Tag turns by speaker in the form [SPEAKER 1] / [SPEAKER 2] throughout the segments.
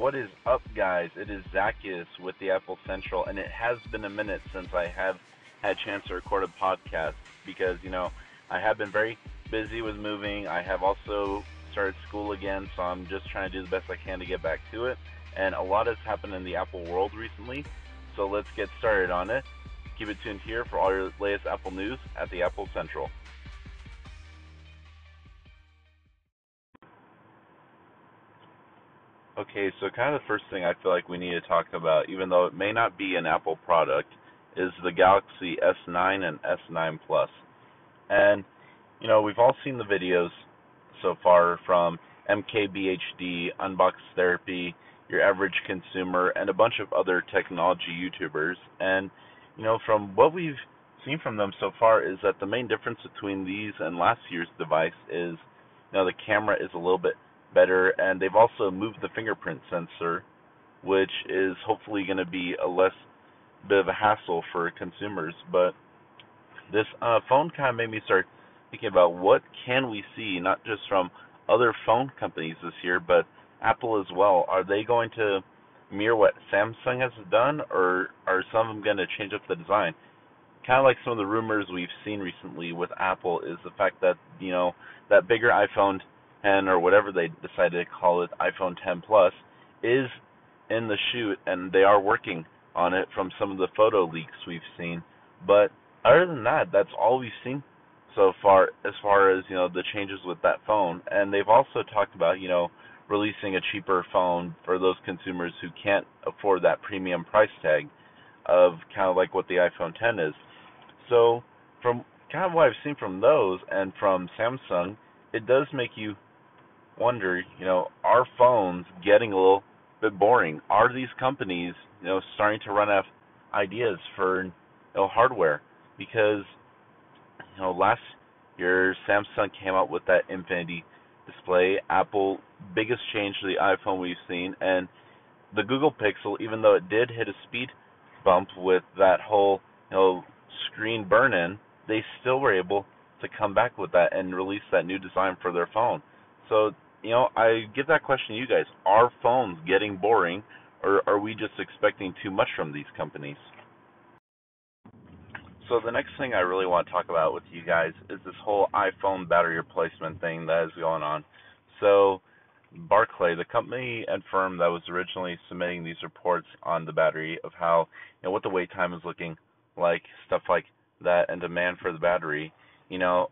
[SPEAKER 1] What is up, guys? It is Zacchaeus with the Apple Central, and it has been a minute since I have had a chance to record a podcast because, you know, I have been very busy with moving. I have also started school again, so I'm just trying to do the best I can to get back to it. And a lot has happened in the Apple world recently, so let's get started on it. Keep it tuned here for all your latest Apple news at the Apple Central. Okay, so kind of the first thing I feel like we need to talk about, even though it may not be an Apple product, is the Galaxy S9 and S9 Plus. And, you know, we've all seen the videos so far from MKBHD, Unbox Therapy, Your Average Consumer, and a bunch of other technology YouTubers. And, you know, from what we've seen from them so far is that the main difference between these and last year's device is, you know, the camera is a little bit better, and they've also moved the fingerprint sensor, which is hopefully going to be a less bit of a hassle for consumers. But this uh, phone kind of made me start thinking about what can we see, not just from other phone companies this year, but Apple as well. Are they going to mirror what Samsung has done, or are some of them going to change up the design? Kind of like some of the rumors we've seen recently with Apple is the fact that you know that bigger iPhone 10 or whatever they decided to call it, iPhone 10 Plus, is in the shoot, and they are working on it from some of the photo leaks we've seen. But other than that, that's all we've seen so far as far as you know the changes with that phone. And they've also talked about you know releasing a cheaper phone for those consumers who can't afford that premium price tag of kind of like what the iPhone 10 is. So from kind of what I've seen from those and from Samsung, it does make you wonder, you know, are phones getting a little bit boring? Are these companies, you know, starting to run out of ideas for you know hardware? Because you know, last year Samsung came out with that Infinity display. Apple biggest change to the iPhone we've seen, and the Google Pixel, even though it did hit a speed bump with that whole you know screen burn-in, they still were able to come back with that and release that new design for their phone. So you know, I give that question to you guys. Are phones getting boring, or are we just expecting too much from these companies? So the next thing I really want to talk about with you guys is this whole iPhone battery replacement thing that is going on. So Barclay, the company and firm that was originally submitting these reports on the battery of how you know what the wait time is looking like, stuff like that, and demand for the battery. You know,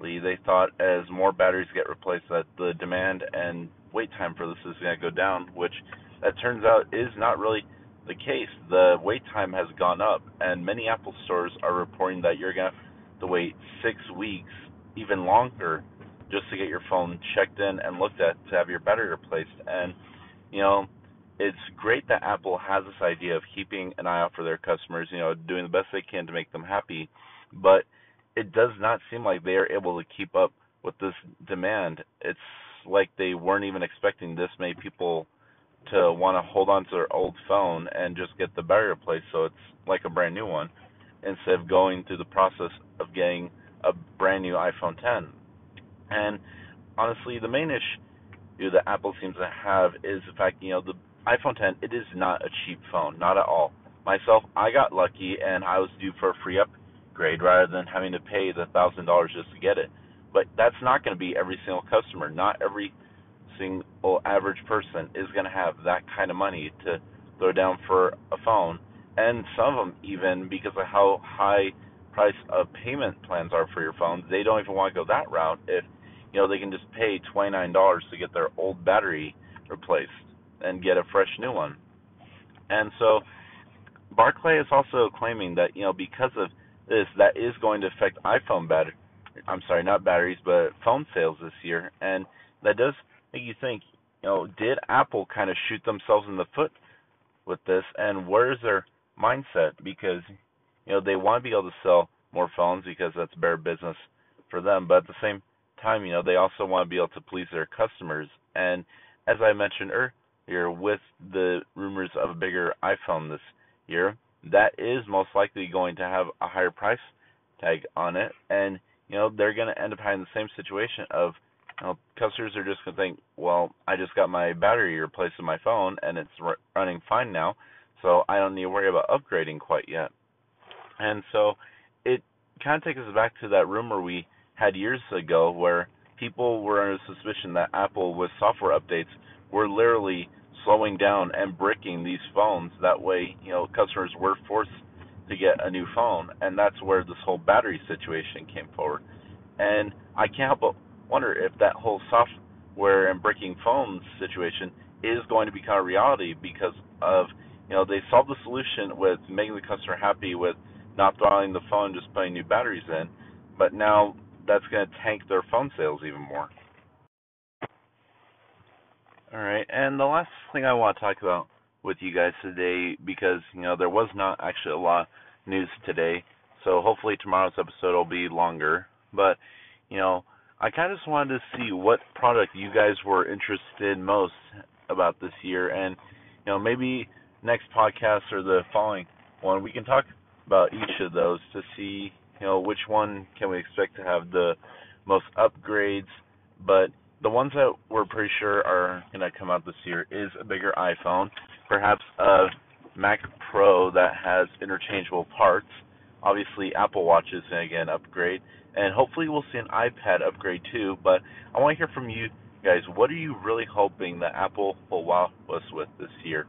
[SPEAKER 1] they thought as more batteries get replaced that the demand and wait time for this is going to go down, which that turns out is not really the case. The wait time has gone up, and many Apple stores are reporting that you're going to have to wait six weeks, even longer, just to get your phone checked in and looked at to have your battery replaced. And, you know, it's great that Apple has this idea of keeping an eye out for their customers, you know, doing the best they can to make them happy. But it does not seem like they are able to keep up with this demand. It's like they weren't even expecting this many people to want to hold on to their old phone and just get the battery replaced so it's like a brand new one instead of going through the process of getting a brand new iPhone 10. And honestly, the main issue that Apple seems to have is the fact, you know, the iPhone 10, it is not a cheap phone, not at all. Myself, I got lucky and I was due for a free up upgrade rather than having to pay the thousand dollars just to get it. But that's not going to be every single customer. Not every single average person is going to have that kind of money to throw down for a phone. And some of them, even because of how high price of payment plans are for your phone, they don't even want to go that route if you know they can just pay twenty nine dollars to get their old battery replaced and get a fresh new one. And so Barclay is also claiming that you know because of this that is going to affect iPhone battery. I'm sorry, not batteries, but phone sales this year, and that does make you think. You know, did Apple kind of shoot themselves in the foot with this, and where is their mindset? Because you know they want to be able to sell more phones because that's better business for them, but at the same time, you know they also want to be able to please their customers. And as I mentioned earlier, with the rumors of a bigger iPhone this year, that is most likely going to have a higher price tag on it, and you know they're going to end up having the same situation of you know, customers are just going to think, well, I just got my battery replaced in my phone and it's r- running fine now, so I don't need to worry about upgrading quite yet. And so it kind of takes us back to that rumor we had years ago where people were under suspicion that Apple, with software updates, were literally slowing down and bricking these phones. That way, you know, customers were forced to get a new phone, and that's where this whole battery situation came forward. And I can't help but wonder if that whole software and bricking phones situation is going to become a reality because of you know they solved the solution with making the customer happy with not throttling the phone, just putting new batteries in, but now that's going to tank their phone sales even more. All right, and the last thing I want to talk about with you guys today, because you know there was not actually a lot of news today, so hopefully tomorrow's episode will be longer. But you know, I kind of just wanted to see what product you guys were interested most about this year, and you know maybe next podcast or the following one we can talk about each of those to see you know which one can we expect to have the most upgrades, but the ones that we're pretty sure are going to come out this year is a bigger iPhone, perhaps a Mac Pro that has interchangeable parts. Obviously, Apple Watch is going to get an upgrade, and hopefully, we'll see an iPad upgrade too. But I want to hear from you guys. What are you really hoping that Apple will wow us with this year?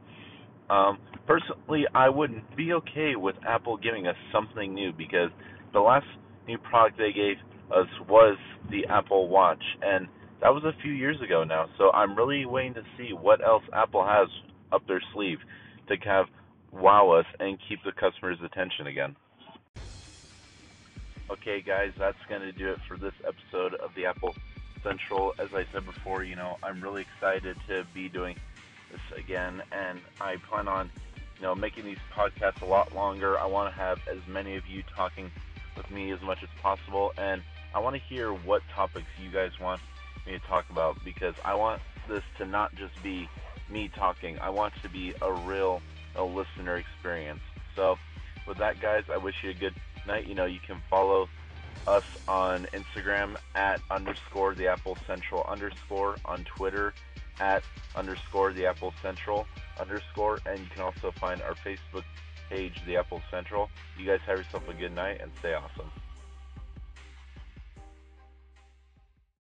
[SPEAKER 1] Um, personally, I would be okay with Apple giving us something new because the last new product they gave us was the Apple Watch, and that was a few years ago now. So I'm really waiting to see what else Apple has up their sleeve to of wow us and keep the customer's attention again. Okay, guys, that's going to do it for this episode of the Apple Central. As I said before, you know, I'm really excited to be doing this again, and I plan on, you know, making these podcasts a lot longer. I want to have as many of you talking with me as much as possible, and I want to hear what topics you guys want me to talk about because I want this to not just be me talking. I want to be a real a listener experience. So, with that, guys, I wish you a good night. You know, you can follow us on Instagram at underscore the Apple Central underscore on Twitter at underscore the Apple Central underscore, and you can also find our Facebook page, the Apple Central. You guys have yourself a good night and stay awesome.